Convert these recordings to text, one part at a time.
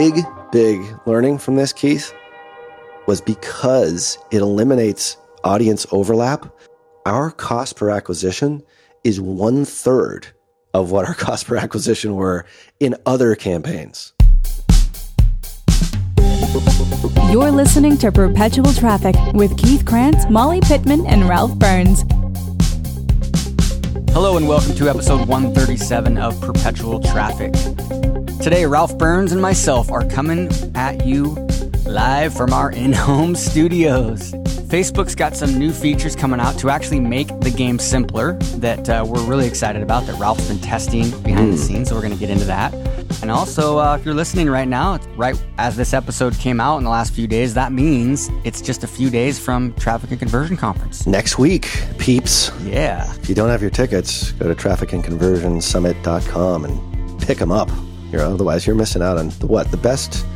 big, big learning from this, Keith, was because it eliminates audience overlap. Our cost per acquisition is one third of what our cost per acquisition were in other campaigns. You're listening to Perpetual Traffic with Keith Krantz, Molly Pittman, and Ralph Burns. Hello, and welcome to episode 137 of Perpetual Traffic. Today, Ralph Burns and myself are coming at you live from our in home studios. Facebook's got some new features coming out to actually make the game simpler that uh, we're really excited about that Ralph's been testing behind the scenes. So we're going to get into that. And also, uh, if you're listening right now, right as this episode came out in the last few days, that means it's just a few days from Traffic and Conversion Conference. Next week, peeps. Yeah. If you don't have your tickets, go to trafficandconversionsummit.com and pick them up. You know, otherwise, you're missing out on the, what? The best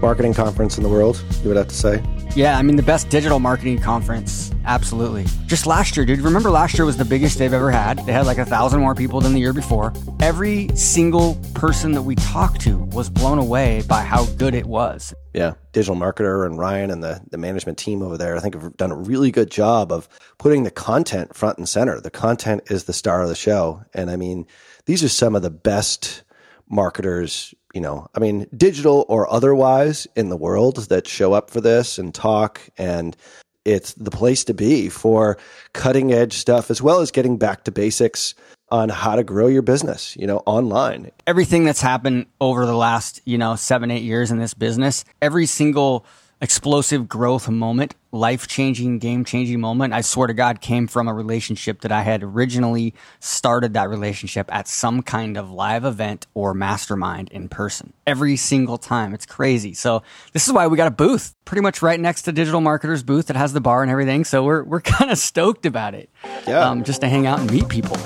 marketing conference in the world, you would have to say? Yeah, I mean, the best digital marketing conference. Absolutely. Just last year, dude. Remember last year was the biggest they've ever had? They had like a thousand more people than the year before. Every single person that we talked to was blown away by how good it was. Yeah. Digital marketer and Ryan and the, the management team over there, I think have done a really good job of putting the content front and center. The content is the star of the show. And I mean, these are some of the best marketers you know, I mean, digital or otherwise in the world that show up for this and talk. And it's the place to be for cutting edge stuff as well as getting back to basics on how to grow your business, you know, online. Everything that's happened over the last, you know, seven, eight years in this business, every single explosive growth moment, life changing, game changing moment, I swear to God, came from a relationship that I had originally started that relationship at some kind of live event or mastermind in person. Every single time. It's crazy. So this is why we got a booth pretty much right next to Digital Marketer's booth that has the bar and everything. So we're, we're kind of stoked about it. Yeah. Um, just to hang out and meet people.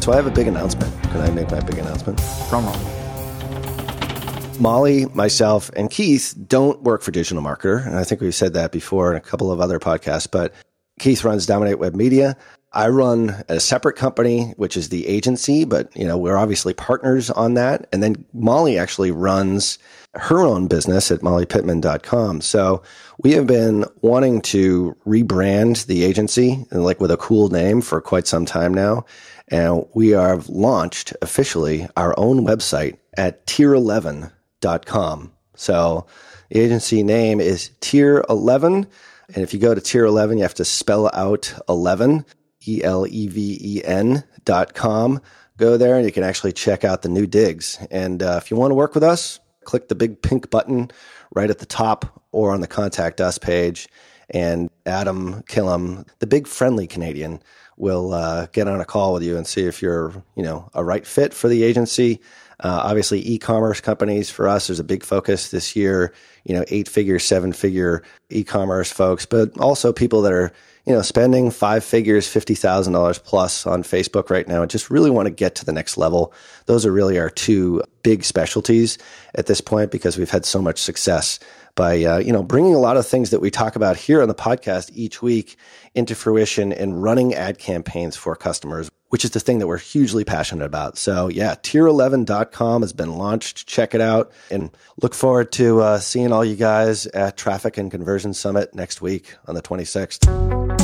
So I have a big announcement. Can I make my big announcement? Drum roll. Molly, myself, and Keith don't work for Digital Marketer. And I think we've said that before in a couple of other podcasts, but Keith runs Dominate Web Media. I run a separate company, which is the agency, but you know, we're obviously partners on that. And then Molly actually runs her own business at mollypittman.com. So we have been wanting to rebrand the agency and like with a cool name for quite some time now. And we have launched officially our own website at tier 11 com. So the agency name is Tier 11. And if you go to Tier 11, you have to spell out 11, E L E V E N dot com. Go there and you can actually check out the new digs. And uh, if you want to work with us, click the big pink button right at the top or on the contact us page. And Adam Killam, the big friendly Canadian, will uh, get on a call with you and see if you're, you know, a right fit for the agency uh, obviously, e-commerce companies for us there's a big focus this year. You know, eight-figure, seven-figure e-commerce folks, but also people that are you know spending five figures, fifty thousand dollars plus on Facebook right now, and just really want to get to the next level. Those are really our two big specialties at this point because we've had so much success by uh, you know bringing a lot of things that we talk about here on the podcast each week into fruition and running ad campaigns for customers which is the thing that we're hugely passionate about. So yeah, tier11.com has been launched. Check it out and look forward to uh, seeing all you guys at Traffic and Conversion Summit next week on the 26th.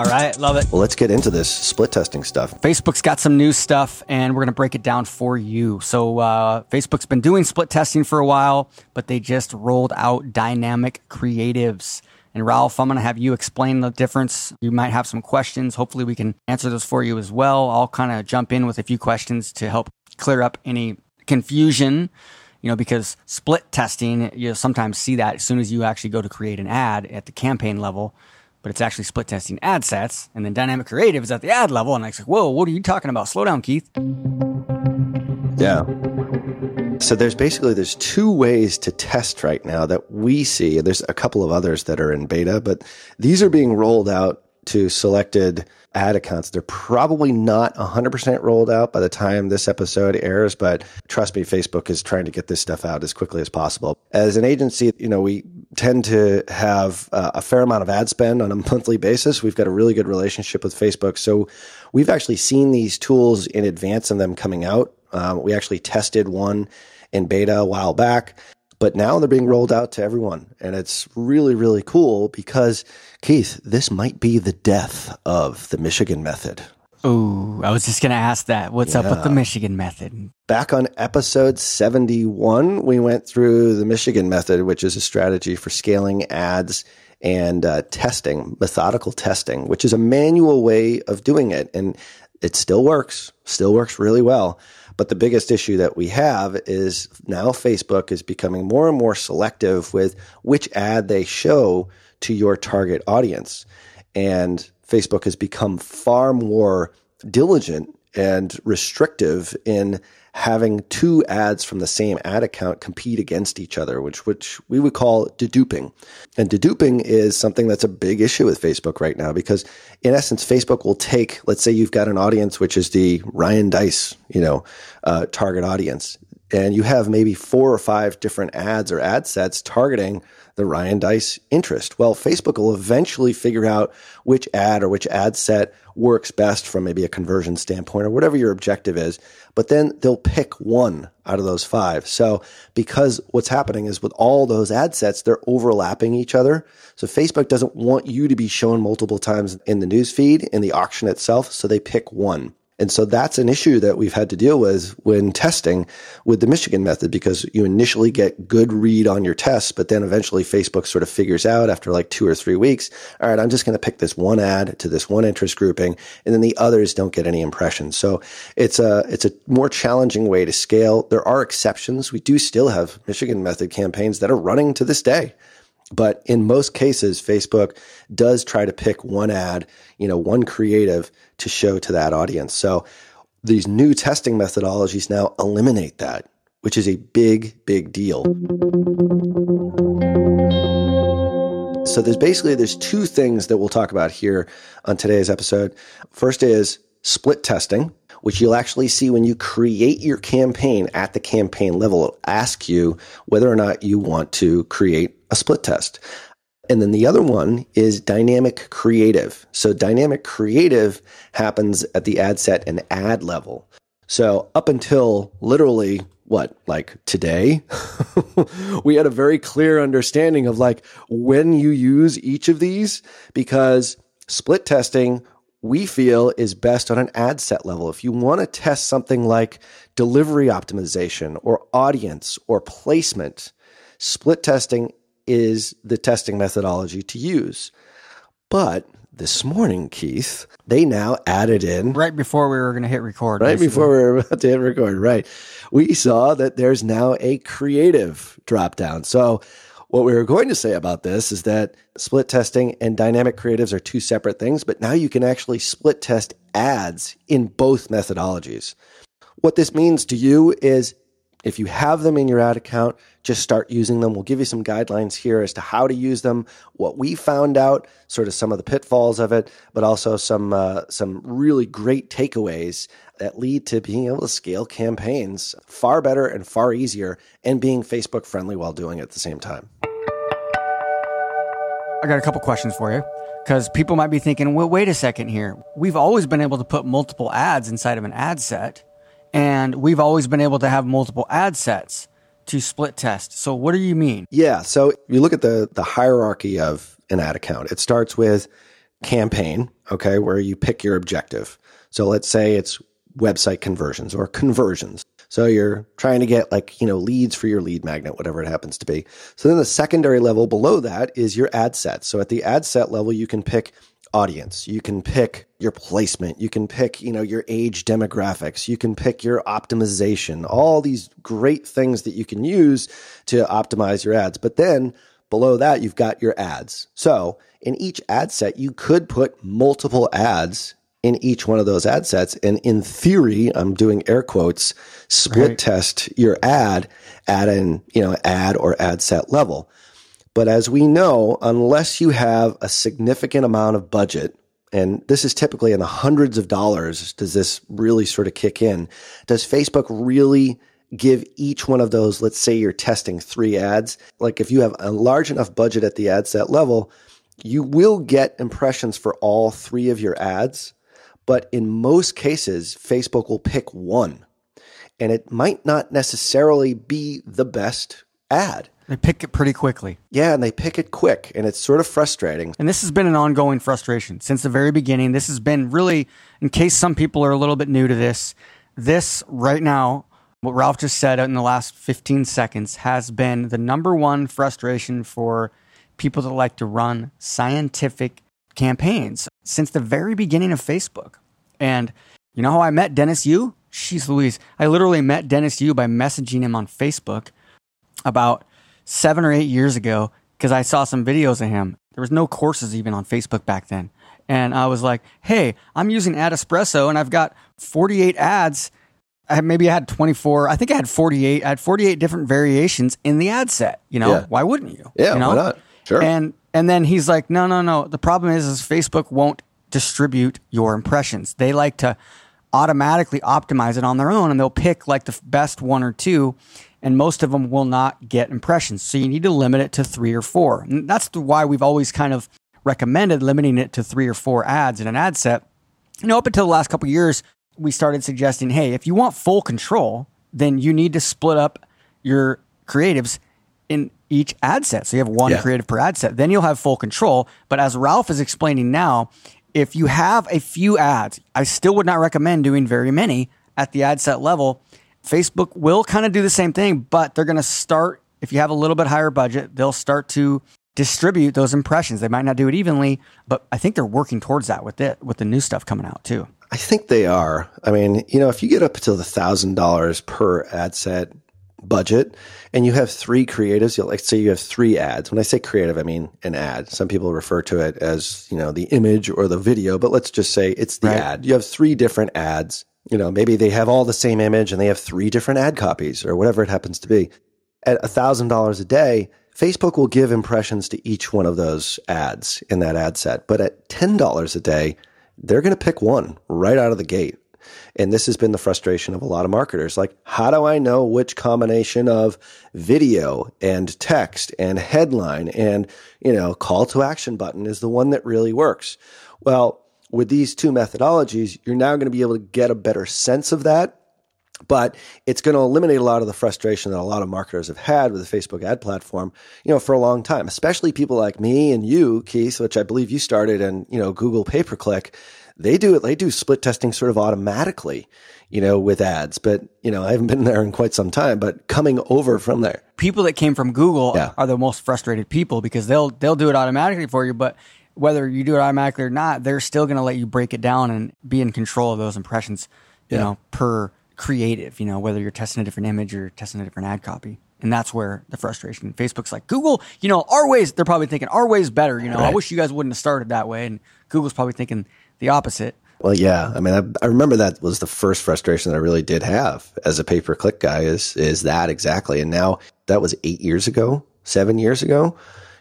All right, love it. Well, let's get into this split testing stuff. Facebook's got some new stuff, and we're going to break it down for you. So, uh, Facebook's been doing split testing for a while, but they just rolled out dynamic creatives. And Ralph, I'm going to have you explain the difference. You might have some questions. Hopefully, we can answer those for you as well. I'll kind of jump in with a few questions to help clear up any confusion. You know, because split testing, you sometimes see that as soon as you actually go to create an ad at the campaign level, but it's actually split testing ad sets. And then dynamic creative is at the ad level. And I'm like, whoa, what are you talking about? Slow down, Keith. Yeah. So there's basically there's two ways to test right now that we see. There's a couple of others that are in beta, but these are being rolled out to selected ad accounts. They're probably not 100% rolled out by the time this episode airs, but trust me, Facebook is trying to get this stuff out as quickly as possible. As an agency, you know, we tend to have uh, a fair amount of ad spend on a monthly basis. We've got a really good relationship with Facebook. So we've actually seen these tools in advance of them coming out. Um, we actually tested one in beta a while back but now they're being rolled out to everyone. And it's really, really cool because, Keith, this might be the death of the Michigan method. Oh, I was just going to ask that. What's yeah. up with the Michigan method? Back on episode 71, we went through the Michigan method, which is a strategy for scaling ads and uh, testing, methodical testing, which is a manual way of doing it. And it still works, still works really well. But the biggest issue that we have is now Facebook is becoming more and more selective with which ad they show to your target audience. And Facebook has become far more diligent and restrictive in having two ads from the same ad account compete against each other, which which we would call deduping. And deduping is something that's a big issue with Facebook right now because in essence, Facebook will take, let's say you've got an audience which is the Ryan Deiss, you know, uh, target audience, and you have maybe four or five different ads or ad sets targeting the Ryan Deiss interest. Well, Facebook will eventually figure out which ad or which ad set works best from maybe a conversion standpoint or whatever your objective is. But then they'll pick one out of those five. So because what's happening is with all those ad sets, they're overlapping each other. So Facebook doesn't want you to be shown multiple times in the news feed in the auction itself. So they pick one. And so that's an issue that we've had to deal with when testing with the Michigan method because you initially get good read on your tests, but then eventually Facebook sort of figures out after like two or three weeks, all right, I'm just going to pick this one ad to this one interest grouping and then the others don't get any impressions. So it's a, it's a more challenging way to scale. There are exceptions. We do still have Michigan method campaigns that are running to this day. But in most cases, Facebook does try to pick one ad, you know, one creative to show to that audience. So these new testing methodologies now eliminate that, which is a big, big deal. So there's basically there's two things that we'll talk about here on today's episode. First is split testing, which you'll actually see when you create your campaign at the campaign level. It'll ask you whether or not you want to create a split test. And then the other one is dynamic creative. So dynamic creative happens at the ad set and ad level. So up until literally what, like today, we had a very clear understanding of like when you use each of these because split testing we feel is best on an ad set level. If you want to test something like delivery optimization or audience or placement, split testing is the testing methodology to use. But this morning, Keith, they now added in right before we were going to hit record. Right basically. before we were about to hit record, right? We saw that there's now a creative drop down. So what we were going to say about this is that split testing and dynamic creatives are two separate things, but now you can actually split test ads in both methodologies. What this means to you is if you have them in your ad account, just start using them. We'll give you some guidelines here as to how to use them, what we found out, sort of some of the pitfalls of it, but also some uh, some really great takeaways that lead to being able to scale campaigns far better and far easier, and being Facebook friendly while doing it at the same time. I got a couple questions for you because people might be thinking, well, wait a second here. We've always been able to put multiple ads inside of an ad set and we've always been able to have multiple ad sets to split test. So what do you mean? Yeah. So you look at the the hierarchy of an ad account. It starts with campaign, okay, where you pick your objective. So let's say it's website conversions or conversions. So you're trying to get like, you know, leads for your lead magnet, whatever it happens to be. So then the secondary level below that is your ad set. So at the ad set level, you can pick audience. You can pick your placement. You can pick, you know, your age demographics. You can pick your optimization, all these great things that you can use to optimize your ads. But then below that, you've got your ads. So in each ad set, you could put multiple ads in each one of those ad sets. And in theory, I'm doing air quotes, split right. test your ad at an, you know, ad or ad set level. But as we know, unless you have a significant amount of budget and this is typically in the hundreds of dollars, does this really sort of kick in? Does Facebook really give each one of those, let's say you're testing three ads, like if you have a large enough budget at the ad set level, you will get impressions for all three of your ads. But in most cases, Facebook will pick one and it might not necessarily be the best ad. They pick it pretty quickly. Yeah, and they pick it quick, and it's sort of frustrating. And this has been an ongoing frustration since the very beginning. This has been really, in case some people are a little bit new to this, this right now, what Ralph just said in the last 15 seconds, has been the number one frustration for people that like to run scientific campaigns since the very beginning of Facebook. And you know how I met Dennis Yu? She's Louise. I literally met Dennis Yu by messaging him on Facebook about seven or eight years ago because I saw some videos of him. There was no courses even on Facebook back then. And I was like, hey, I'm using Ad Espresso and I've got 48 ads. I maybe I had 24. I think I had 48. I had 48 different variations in the ad set. You know, Yeah. why wouldn't you? Yeah, you know? why not? Sure. And and then he's like, no, no, no. The problem is, is Facebook won't distribute your impressions. They like to automatically optimize it on their own, and they'll pick like the best one or two, and most of them will not get impressions. So you need to limit it to three or four. And that's why we've always kind of recommended limiting it to three or four ads in an ad set. You know, up until the last couple years, we started suggesting, hey, if you want full control, then you need to split up your creatives in each ad set. So you have one Yeah. creative per ad set. Then you'll have full control. But as Ralph is explaining now, if you have a few ads, I still would not recommend doing very many at the ad set level. Facebook will kind of do the same thing, but they're going to start, if you have a little bit higher budget, they'll start to distribute those impressions. They might not do it evenly, but I think they're working towards that with it, with the new stuff coming out too. I think they are. I mean, you know, if you get up to the thousand dollars per ad set budget and you have three creatives, you'll like say you have three ads. When I say creative, I mean an ad. Some people refer to it as, you know, the image or the video, but let's just say it's the Right. ad. You have three different ads. You know, maybe they have all the same image and they have three different ad copies or whatever it happens to be. At a thousand dollars a day, Facebook will give impressions to each one of those ads in that ad set. But at ten dollars a day, they're going to pick one right out of the gate. And this has been the frustration of a lot of marketers. Like, how do I know which combination of video and text and headline and, you know, call to action button is the one that really works? Well, with these two methodologies, you're now going to be able to get a better sense of that but it's going to eliminate a lot of the frustration that a lot of marketers have had with the Facebook ad platform, you know, for a long time, especially people like me and you, Keith, which I believe you started and, you know, Google pay per click. They do it, they do split testing sort of automatically, you know, with ads. But, you know, I haven't been there in quite some time, but coming over from there. people that came from Google Yeah. are the most frustrated people because they'll they'll do it automatically for you, but whether you do it automatically or not, they're still going to let you break it down and be in control of those impressions, you Yeah. know, per creative, you know, whether you're testing a different image or testing a different ad copy. And that's where the frustration. Facebook's like, Google, you know, our ways, they're probably thinking our way's better. You know, I wish you guys wouldn't have started that way. And Google's probably thinking the opposite. Well, yeah. I mean, I, I remember that was the first frustration that I really did have as a pay per click guy is, is that exactly. And now that was eight years ago, seven years ago,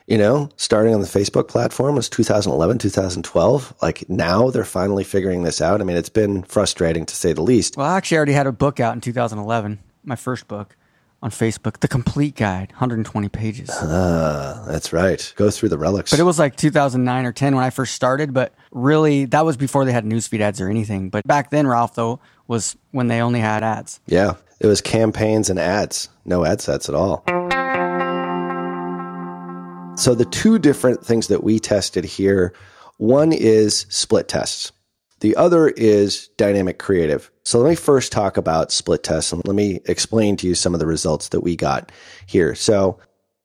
you know, starting on the Facebook platform was 2011, 2012. Like now they're finally figuring this out. I mean, it's been frustrating to say the least. Well, I actually already had a book out in 2011, my first book on Facebook, The Complete Guide, 120 pages. Uh, that's right. Go through the relics. But it was like 2009 or 10 when I first started. But really, that was before they had newsfeed ads or anything. But back then, Ralph, though, was when they only had ads. yeah. It was campaigns and ads, no ad sets at all. So the two different things that we tested here, one is split tests. The other is dynamic creative. So let me first talk about split tests and let me explain to you some of the results that we got here. So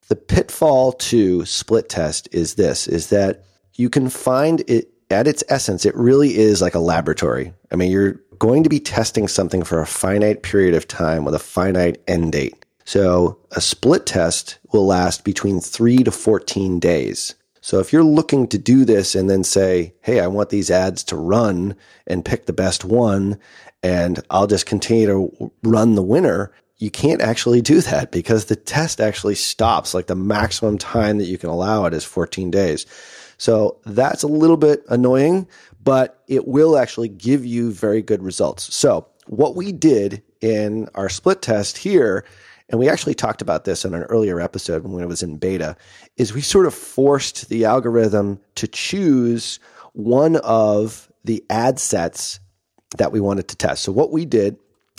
the pitfall to split test is this, is that you can find it at its essence, it really is like a laboratory. I mean, you're going to be testing something for a finite period of time with a finite end date. So a split test will last between three to 14 days. So if you're looking to do this and then say, Hey, I want these ads to run and pick the best one and I'll just continue to run the winner, you can't actually do that because the test actually stops. Like the maximum time that you can allow it is 14 days. So that's a little bit annoying, but it will actually give you very good results. So what we did in our split test here, and we actually talked about this in an earlier episode when it was in beta, is we sort of forced the algorithm to choose one of the ad sets that we wanted to test. So what we did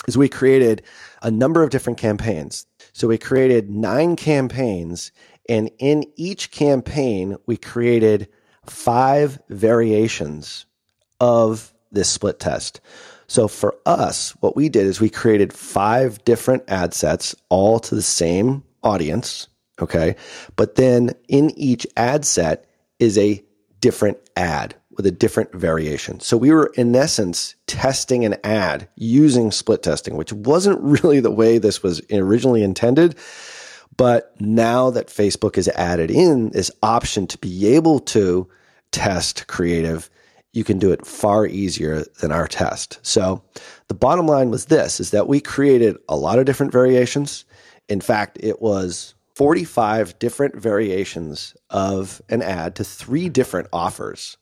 is we created a number of different campaigns. So we created nine campaigns and in each campaign, we created five variations of this split test. So for us, what we did is we created five different ad sets, all to the same audience. Okay. But then in each ad set is a different ad with a different variation. So we were in essence testing an ad using split testing, which wasn't really the way this was originally intended. But now that Facebook has added in this option to be able to test creative, you can do it far easier than our test. So the bottom line was this is that we created a lot of different variations. In fact, it was 45 different variations of an ad to three different offers.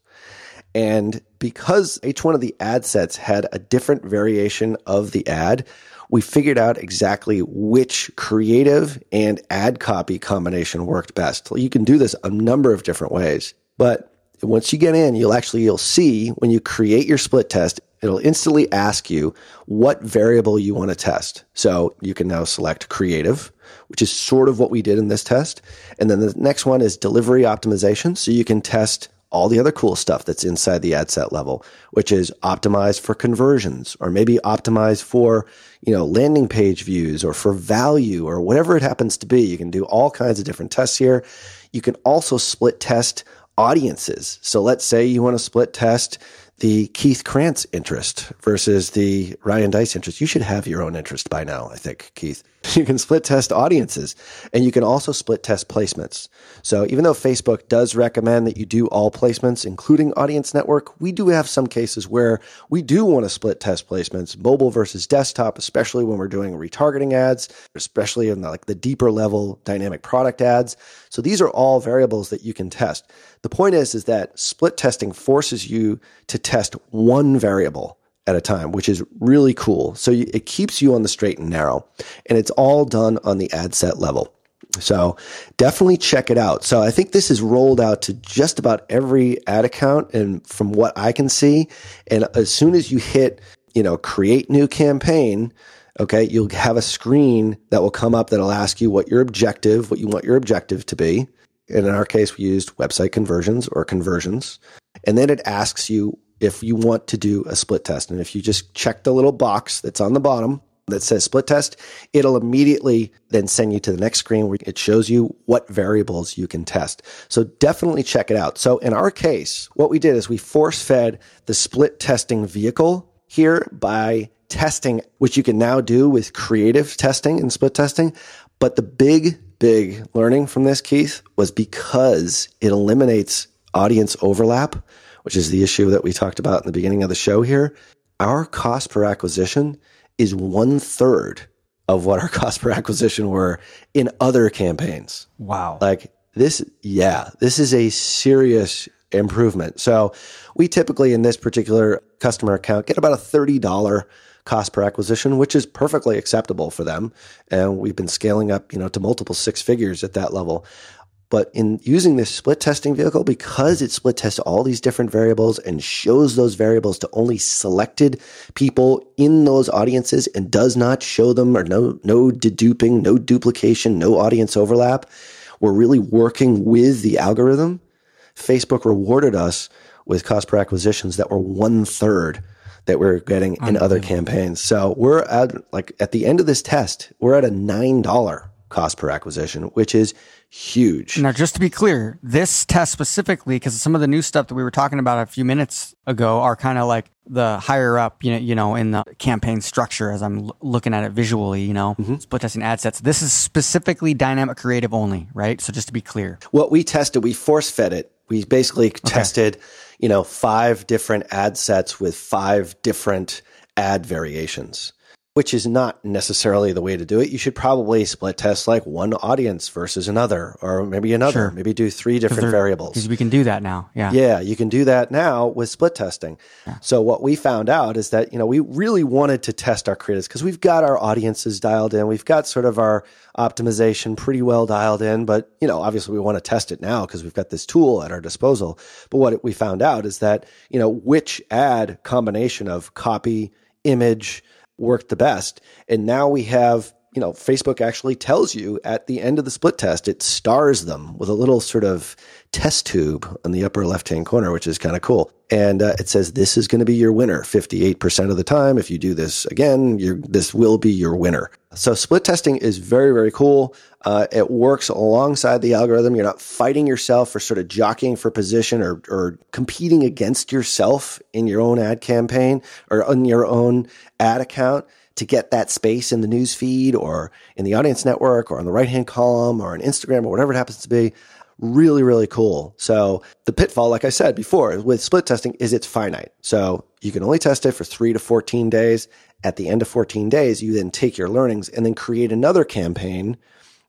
And because each one of the ad sets had a different variation of the ad, we figured out exactly which creative and ad copy combination worked best. You can do this a number of different ways, but once you get in, you'll actually, you'll see when you create your split test, it'll instantly ask you what variable you want to test. So you can now select creative, which is sort of what we did in this test. And then the next one is delivery optimization. So you can test all the other cool stuff that's inside the ad set level, which is optimized for conversions or maybe optimized for, you know, landing page views or for value or whatever it happens to be. You can do all kinds of different tests here. You can also split test audiences. So let's say you want to split test the Keith Krantz interest versus the Ryan Deiss interest. You should have your own interest by now, I think, Keith. You can split test audiences and you can also split test placements. So even though Facebook does recommend that you do all placements, including audience network, we do have some cases where we do want to split test placements, mobile versus desktop, especially when we're doing retargeting ads, especially in the, like the deeper level dynamic product ads. So these are all variables that you can test. The point is, is that split testing forces you to test one variable at a time, which is really cool. So it keeps you on the straight and narrow and it's all done on the ad set level. So definitely check it out. So I think this is rolled out to just about every ad account. And from what I can see, and as soon as you hit, you know, create new campaign, okay, you'll have a screen that will come up that'll ask you what your objective, what you want your objective to be. And in our case, we used website conversions or conversions. And then it asks you if you want to do a split test. And if you just check the little box that's on the bottom that says split test, it'll immediately then send you to the next screen where it shows you what variables you can test. So definitely check it out. So in our case, what we did is we force fed the split testing vehicle here by testing, which you can now do with creative testing and split testing. But the big, big learning from this, Keith, was because it eliminates audience overlap which is the issue that we talked about in the beginning of the show here, our cost per acquisition is one third of what our cost per acquisition were in other campaigns. Wow. Like this, yeah, this is a serious improvement. So we typically in this particular customer account get about a $30 cost per acquisition, which is perfectly acceptable for them. And we've been scaling up, you know, to multiple six figures at that level. But in using this split testing vehicle, because it split tests all these different variables and shows those variables to only selected people in those audiences and does not show them or no, no deduping, no duplication, no audience overlap, we're really working with the algorithm. Facebook rewarded us with cost per acquisitions that were one third that we're getting in other campaigns. So we're at like at the end of this test, we're at a $9 cost per acquisition, which is huge. Now, just to be clear, this test specifically, because some of the new stuff that we were talking about a few minutes ago are kind of like the higher up, you know, you know, in the campaign structure as I'm l- looking at it visually, you know, mm-hmm. split testing ad sets. This is specifically dynamic creative only, right? So just to be clear. What we tested, we force fed it. We basically okay. tested, you know, five different ad sets with five different ad variations. Which is not necessarily the way to do it. You should probably split test like one audience versus another, or maybe another. Sure. Maybe do three different variables. Because we can do that now. Yeah. Yeah, you can do that now with split testing. So what we found out is that, you know, we really wanted to test our creatives because we've got our audiences dialed in. We've got sort of our optimization pretty well dialed in, but, you know, obviously we want to test it now because we've got this tool at our disposal. But what we found out is that, you know, which ad combination of copy, image, worked the best. And now we have, you know, Facebook actually tells you at the end of the split test, it stars them with a little sort of test tube on the upper left hand corner, which is kind of cool. And uh, it says this is going to be your winner 58% of the time. If you do this again, this will be your winner. So split testing is very, very cool. Uh, it works alongside the algorithm. You're not fighting yourself or sort of jockeying for position or, or competing against yourself in your own ad campaign or on your own ad account to get that space in the news feed or in the audience network or on the right hand column or on Instagram or whatever it happens to be. Really, really cool. So the pitfall, like I said before, with split testing is it's finite. So you can only test it for three to 14 days. At the end of 14 days, you then take your learnings and then create another campaign.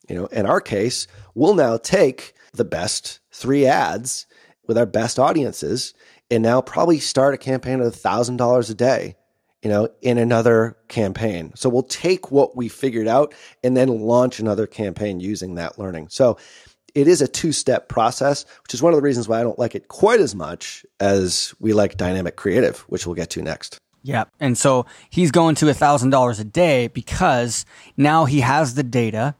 You know, in our case, we'll now take the best three ads with our best audiences and now probably start a campaign of $1,000 a day you know, in another campaign. So we'll take what we figured out and then launch another campaign using that learning. So it is a two step process, which is one of the reasons why I don't like it quite as much as we like dynamic creative, which we'll get to next. Yeah. And so he's going to $1,000 a day because now he has the data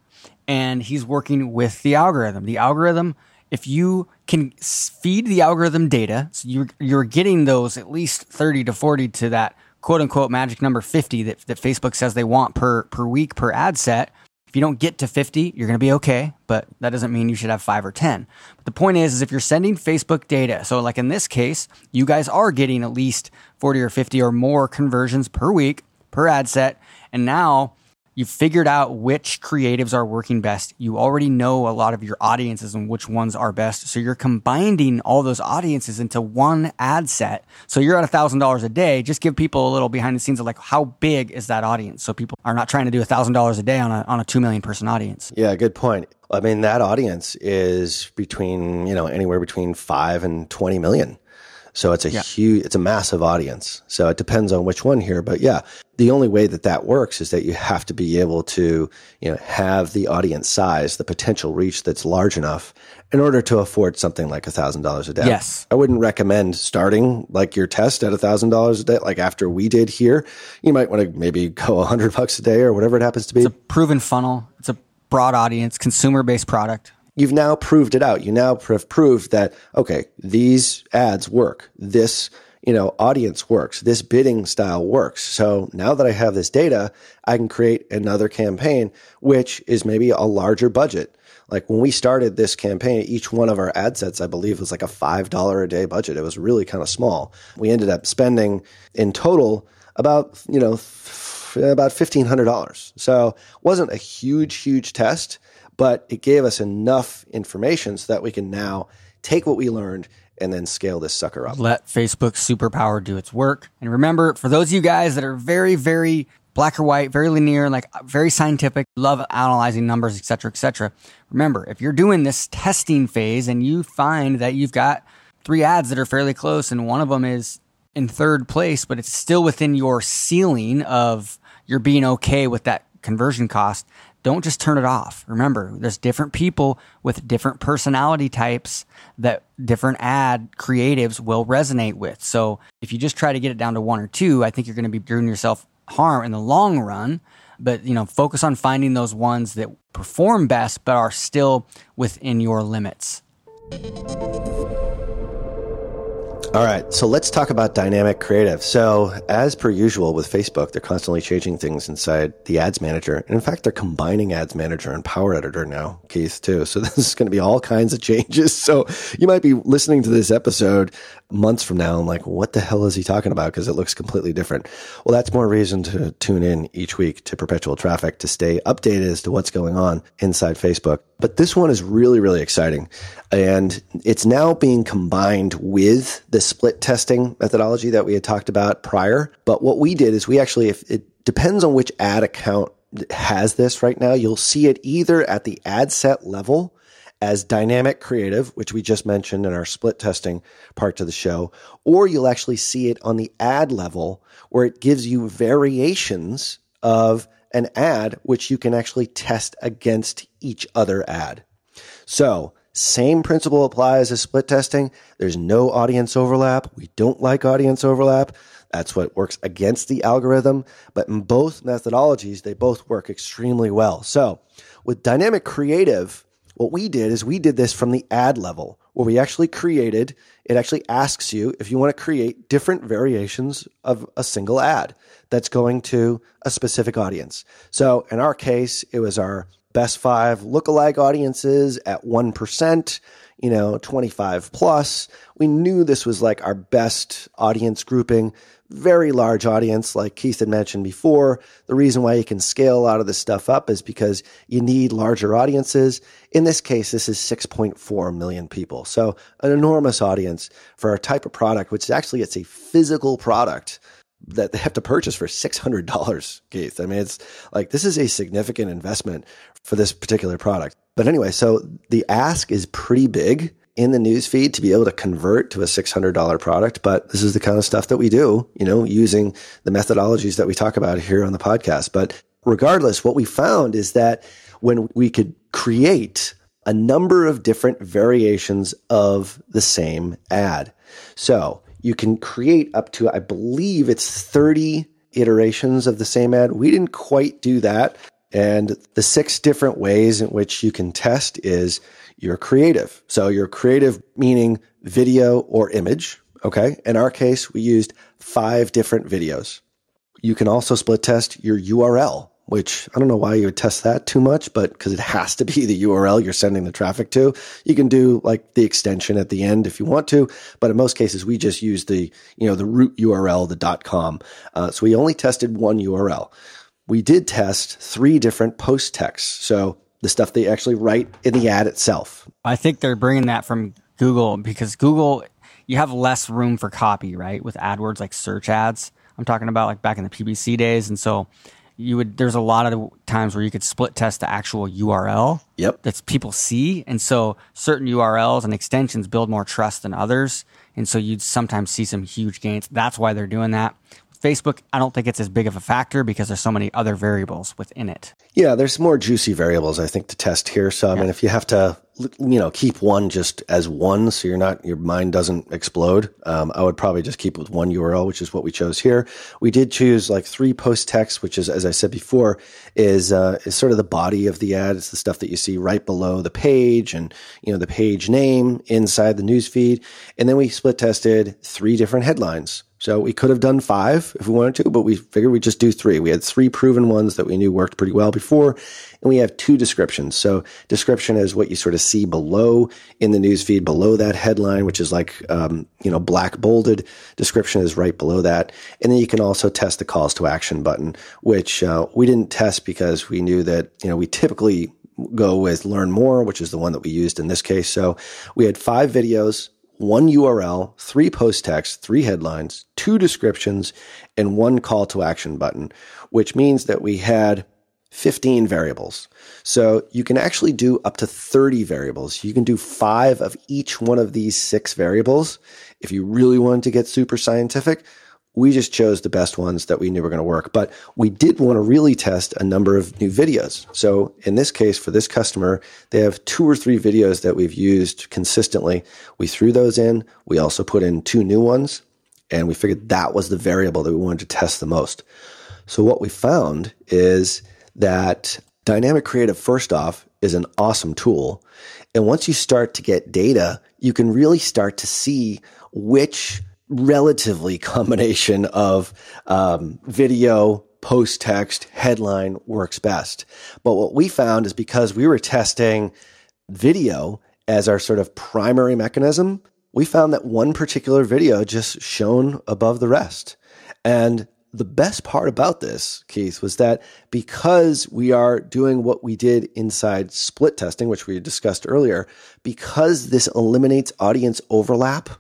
and he's working with the algorithm. The algorithm, if you can feed the algorithm data, so you're, you're getting those at least 30 to 40 to that quote unquote magic number 50 that, that Facebook says they want per, per week per ad set. If you don't get to 50, you're going to be okay, but that doesn't mean you should have five or 10. But the point is, is if you're sending Facebook data, so like in this case, you guys are getting at least 40 or 50 or more conversions per week per ad set. And now You've figured out which creatives are working best. You already know a lot of your audiences and which ones are best. So you're combining all those audiences into one ad set. So you're at $1,000 a day. Just give people a little behind the scenes of like, how big is that audience? So people are not trying to do $1,000 a day on a, on a 2 million person audience. Yeah, good point. I mean, that audience is between, you know, anywhere between five and 20 million. So it's a yeah. huge, it's a massive audience. So it depends on which one here. But yeah, the only way that that works is that you have to be able to, you know, have the audience size, the potential reach that's large enough in order to afford something like a thousand dollars a day. Yes. I wouldn't recommend starting like your test at a thousand dollars a day, like after we did here. You might want to maybe go a hundred bucks a day or whatever it happens to be. It's a proven funnel. It's a broad audience, consumer based product you've now proved it out. You now have proved that, okay, these ads work. This, you know, audience works. This bidding style works. So now that I have this data, I can create another campaign, which is maybe a larger budget. Like when we started this campaign, each one of our ad sets, I believe, was like a $5 a day budget. It was really kind of small. We ended up spending in total about, you know, about $1,500. So wasn't a huge, huge test but it gave us enough information so that we can now take what we learned and then scale this sucker up. Let Facebook's superpower do its work. And remember, for those of you guys that are very, very black or white, very linear, like very scientific, love analyzing numbers, et cetera, et cetera. Remember, if you're doing this testing phase and you find that you've got three ads that are fairly close and one of them is in third place, but it's still within your ceiling of you're being okay with that conversion cost, don't just turn it off. Remember, there's different people with different personality types that different ad creatives will resonate with. So if you just try to get it down to one or two, I think you're going to be doing yourself harm in the long run. But you know, focus on finding those ones that perform best but are still within your limits. All right, so let's talk about dynamic creative. So, as per usual with Facebook, they're constantly changing things inside the ads manager. And in fact, they're combining ads manager and power editor now, Keith, too. So, this is going to be all kinds of changes. So, you might be listening to this episode months from now and like, what the hell is he talking about? Because it looks completely different. Well, that's more reason to tune in each week to perpetual traffic to stay updated as to what's going on inside Facebook. But this one is really, really exciting. And it's now being combined with the split testing methodology that we had talked about prior. But what we did is we actually, if it depends on which ad account has this right now. You'll see it either at the ad set level as dynamic creative, which we just mentioned in our split testing part of the show, or you'll actually see it on the ad level where it gives you variations of an ad, which you can actually test against each other ad. So same principle applies as split testing. There's no audience overlap. We don't like audience overlap. That's what works against the algorithm. But in both methodologies, they both work extremely well. So with dynamic creative, what we did is we did this from the ad level where we actually created, it actually asks you if you want to create different variations of a single ad that's going to a specific audience. So in our case, it was our best five lookalike audiences at 1%, you know, 25 plus. We knew this was like our best audience grouping, very large audience, like Keith had mentioned before. The reason why you can scale a lot of this stuff up is because you need larger audiences. In this case, this is 6.4 million people. So an enormous audience for our type of product, which actually it's a physical product that they have to purchase for $600, Keith. I mean, it's like this is a significant investment for this particular product. But anyway, so the ask is pretty big in the newsfeed to be able to convert to a $600 product. But this is the kind of stuff that we do, you know, using the methodologies that we talk about here on the podcast. But regardless, what we found is that when we could create a number of different variations of the same ad. So you can create up to, I believe it's 30 iterations of the same ad. We didn't quite do that. And the six different ways in which you can test is you're creative. So you're creative meaning video or image. Okay. In our case, we used five different videos. You can also split test your URL which I don't know why you would test that too much, but because it has to be the URL you're sending the traffic to. You can do like the extension at the end if you want to, but in most cases we just use the you know the root URL, the .com. Uh, so we only tested one URL. We did test three different post texts, so the stuff they actually write in the ad itself. I think they're bringing that from Google because Google you have less room for copy, right? With AdWords like search ads. I'm talking about like back in the PPC days, and so you would there's a lot of times where you could split test the actual URL. Yep. That people see. And so certain URLs and extensions build more trust than others. And so you'd sometimes see some huge gains. That's why they're doing that. Facebook, I don't think it's as big of a factor because there's so many other variables within it. Yeah, there's more juicy variables I think to test here. So I yeah. mean, if you have to, you know, keep one just as one, so you're not your mind doesn't explode. Um, I would probably just keep with one URL, which is what we chose here. We did choose like three post text, which is as I said before, is uh, is sort of the body of the ad. It's the stuff that you see right below the page, and you know the page name inside the news feed. And then we split tested three different headlines. So we could have done five if we wanted to, but we figured we'd just do three. We had three proven ones that we knew worked pretty well before, and we have two descriptions. So description is what you sort of see below in the newsfeed, below that headline, which is like, um, you know, black bolded. Description is right below that. And then you can also test the calls to action button, which uh, we didn't test because we knew that, you know, we typically go with learn more, which is the one that we used in this case. So we had five videos one URL, three post text, three headlines, two descriptions, and one call to action button, which means that we had 15 variables. So you can actually do up to 30 variables. You can do five of each one of these six variables. If you really wanted to get super scientific, we just chose the best ones that we knew were going to work. But we did want to really test a number of new videos. So in this case, for this customer, they have two or three videos that we've used consistently. We threw those in. We also put in two new ones and we figured that was the variable that we wanted to test the most. So what we found is that dynamic creative, first off, is an awesome tool. And once you start to get data, you can really start to see which relatively combination of um, video, post text, headline works best. But what we found is because we were testing video as our sort of primary mechanism, we found that one particular video just shone above the rest. And the best part about this, Keith, was that because we are doing what we did inside split testing, which we discussed earlier, because this eliminates audience overlap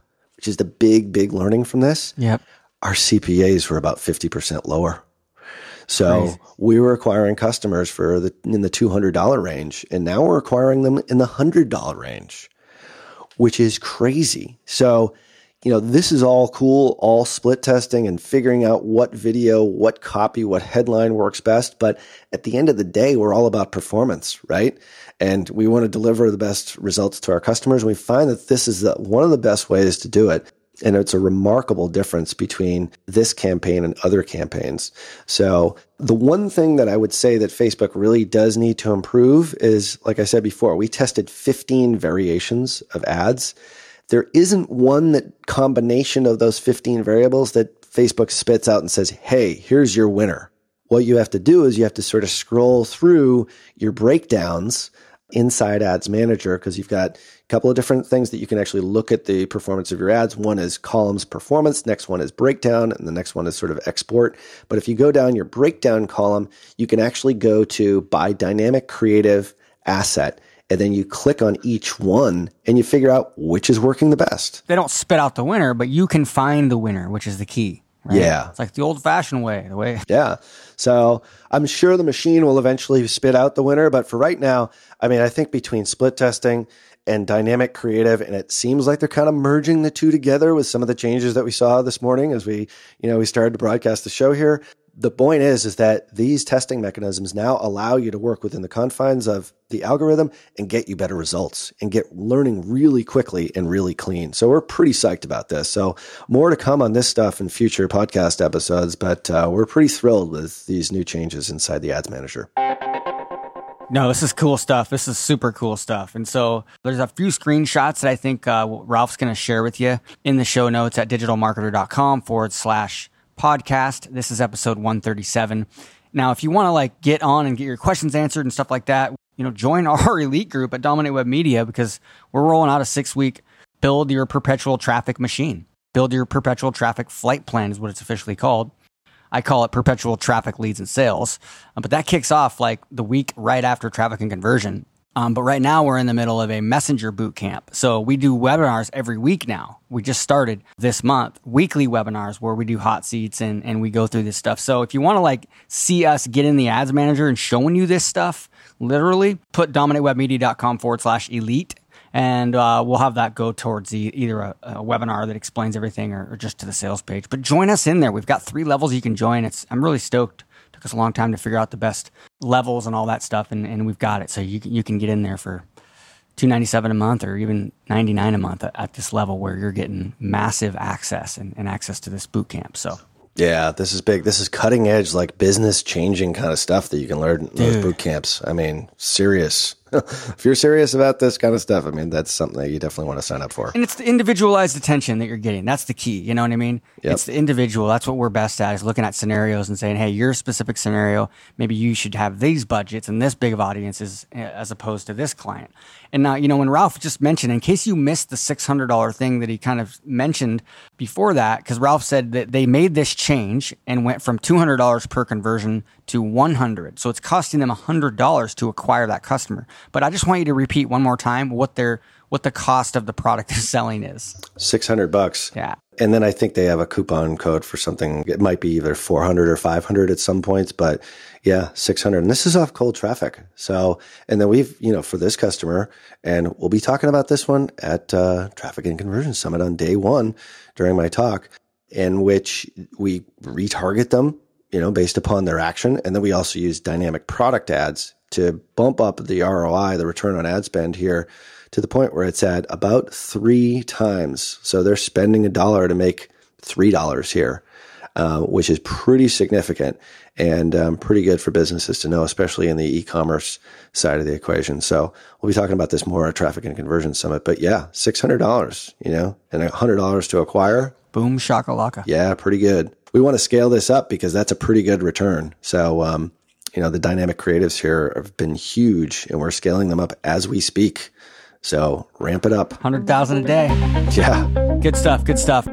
which is the big, big learning from this. Yep. Our CPAs were about 50% lower. So Crazy. we were acquiring customers for the in the two hundred dollar range, and now we're acquiring them in the hundred dollar range, which is crazy. So you know, this is all cool, all split testing and figuring out what video, what copy, what headline works best. But at the end of the day, we're all about performance, right? And we want to deliver the best results to our customers. We find that this is the, one of the best ways to do it. And it's a remarkable difference between this campaign and other campaigns. So the one thing that I would say that Facebook really does need to improve is, like I said before, we tested 15 variations of ads there isn't one that combination of those 15 variables that Facebook spits out and says, Hey, here's your winner. What you have to do is you have to sort of scroll through your breakdowns inside Ads Manager because you've got a couple of different things that you can actually look at the performance of your ads. One is columns performance, next one is breakdown, and the next one is sort of export. But if you go down your breakdown column, you can actually go to by dynamic creative asset and then you click on each one and you figure out which is working the best. They don't spit out the winner, but you can find the winner, which is the key. Right? Yeah. It's like the old fashioned way, the way. Yeah. So I'm sure the machine will eventually spit out the winner. But for right now, I mean, I think between split testing and dynamic creative, and it seems like they're kind of merging the two together with some of the changes that we saw this morning as we, you know, we started to broadcast the show here the point is is that these testing mechanisms now allow you to work within the confines of the algorithm and get you better results and get learning really quickly and really clean. So we're pretty psyched about this. So more to come on this stuff in future podcast episodes, but uh, we're pretty thrilled with these new changes inside the ads manager. No, this is cool stuff. This is super cool stuff. And so there's a few screenshots that I think uh, Ralph's going to share with you in the show notes at digitalmarketer.com forward slash podcast. This is episode 137. Now, if you want to like get on and get your questions answered and stuff like that, you know, join our elite group at Dominate Web Media because we're rolling out a six week build your perpetual traffic machine. Build your perpetual traffic flight plan is what it's officially called. I call it perpetual traffic leads and sales. But that kicks off like the week right after traffic and conversion. Um, but right now we're in the middle of a messenger boot camp. So we do webinars every week now. We just started this month, weekly webinars where we do hot seats and, and we go through this stuff. So if you want to like see us get in the ads manager and showing you this stuff, literally put dominatewebmedia.com forward slash elite and uh, we'll have that go towards the, either a, a, webinar that explains everything or, or, just to the sales page. But join us in there. We've got three levels you can join. It's I'm really stoked. Took us a long time to figure out the best levels and all that stuff, and, and we've got it. So you can, you can get in there for two ninety seven a month or even ninety nine a month at, at, this level where you're getting massive access and, and access to this boot camp. So yeah, this is big. This is cutting edge, like business changing kind of stuff that you can learn in those boot camps. I mean, serious. if you're serious about this kind of stuff, I mean, that's something that you definitely want to sign up for. And it's the individualized attention that you're getting. That's the key. You know what I mean? Yep. It's the individual. That's what we're best at is looking at scenarios and saying, hey, your specific scenario, maybe you should have these budgets and this big of audiences eh, as opposed to this client. And now, you know, when Ralph just mentioned, in case you missed the $600 thing that he kind of mentioned before that, because Ralph said that they made this change and went from $200 per conversion to 100. So it's costing them $100 to acquire that customer. But I just want you to repeat one more time what their what the cost of the product they're selling is. 600 bucks. Yeah. And then I think they have a coupon code for something. It might be either 400 or 500 at some points, but yeah, 600. And this is off cold traffic. So, and then we've, you know, for this customer, and we'll be talking about this one at uh, Traffic and Conversion Summit on day one during my talk, in which we retarget them, you know, based upon their action. And then we also use dynamic product ads to bump up the ROI, the return on ad spend here to the point where it's at about three times. So they're spending a dollar to make $3 here, uh, which is pretty significant and um, pretty good for businesses to know, especially in the e-commerce side of the equation. So we'll be talking about this more at Traffic and Conversion Summit. But yeah, $600, you know, and $100 to acquire. Boom shakalaka. Yeah, pretty good. We want to scale this up because that's a pretty good return. So, um, you know, the dynamic creatives here have been huge and we're scaling them up as we speak. So ramp it up. 100,000 a day. Yeah. Good stuff. Good stuff.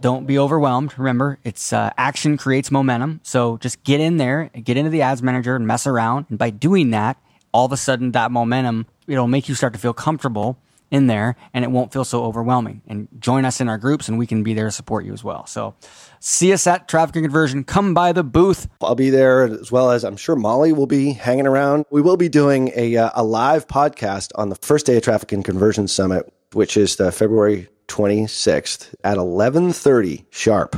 Don't be overwhelmed. Remember, it's uh, action creates momentum. So just get in there, get into the ads manager and mess around. And by doing that, all of a sudden that momentum, it'll make you start to feel comfortable in there and it won't feel so overwhelming. And join us in our groups and we can be there to support you as well. So see us at Traffic and Conversion. Come by the booth. I'll be there as well as I'm sure Molly will be hanging around. We will be doing a, uh, a live podcast on the first day of Traffic and Conversion Summit, which is the February 26th at 11:30 sharp.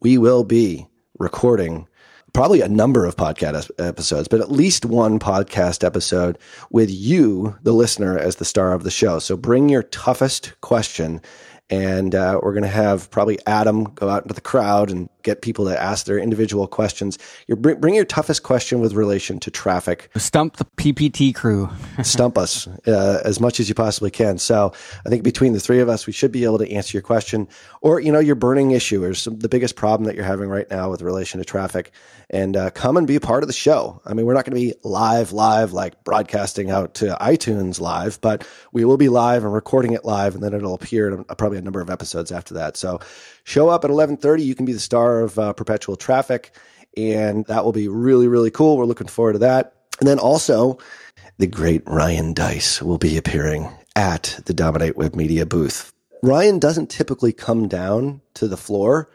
We will be recording probably a number of podcast episodes, but at least one podcast episode with you, the listener, as the star of the show. So bring your toughest question and uh, we're going to have probably Adam go out into the crowd and get people to ask their individual questions. You bring, bring your toughest question with relation to traffic. Stump the PPT crew. Stump us uh, as much as you possibly can. So I think between the three of us, we should be able to answer your question or, you know, your burning issue or some, the biggest problem that you're having right now with relation to traffic and uh, come and be a part of the show. I mean, we're not going to be live, live, like broadcasting out to iTunes live, but we will be live and recording it live, and then it'll appear in a, probably a number of episodes after that. So show up at 11:30. You can be the star of uh, Perpetual Traffic, and that will be really, really cool. We're looking forward to that. And then also, the great Ryan Deiss will be appearing at the Dominate Web Media booth. Ryan doesn't typically come down to the floor,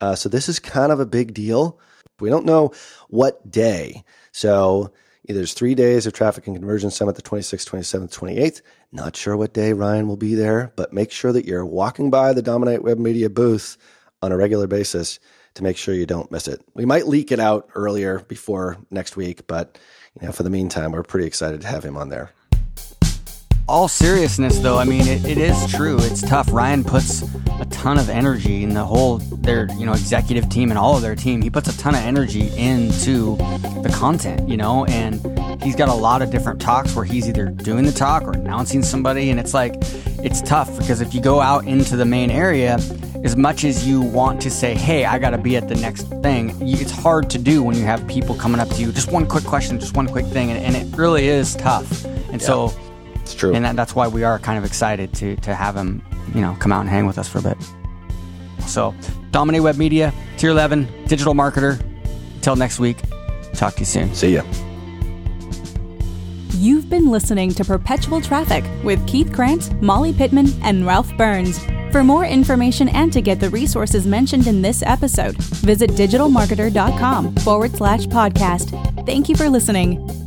uh, so this is kind of a big deal. We don't know what day. So there's three days of traffic and conversion summit, the 26th, 27th, 28th. Not sure what day Ryan will be there, but make sure that you're walking by the Dominate Web Media booth on a regular basis to make sure you don't miss it. We might leak it out earlier before next week, but you know, for the meantime, we're pretty excited to have him on there all seriousness though i mean it, it is true. It's tough. Ryan puts a ton of energy in the whole their you know executive team and all of their team. He puts a ton of energy into the content you know and he's got a lot of different talks where he's either doing the talk or announcing somebody and it's like it's tough because if you go out into the main area as much as you want to say hey i gotta be at the next thing it's hard to do when you have people coming up to you. Just one quick question just one quick thing and, and it really is tough. And yeah. so it's true. And that, that's why we are kind of excited to, to have him, you know, come out and hang with us for a bit. So, Dominate Web Media, Tier 11, digital marketer. Until next week, talk to you soon. See ya. You've been listening to Perpetual Traffic with Keith Krance, Molly Pittman, and Ralph Burns. For more information and to get the resources mentioned in this episode, visit digitalmarketer.com forward slash podcast. Thank you for listening.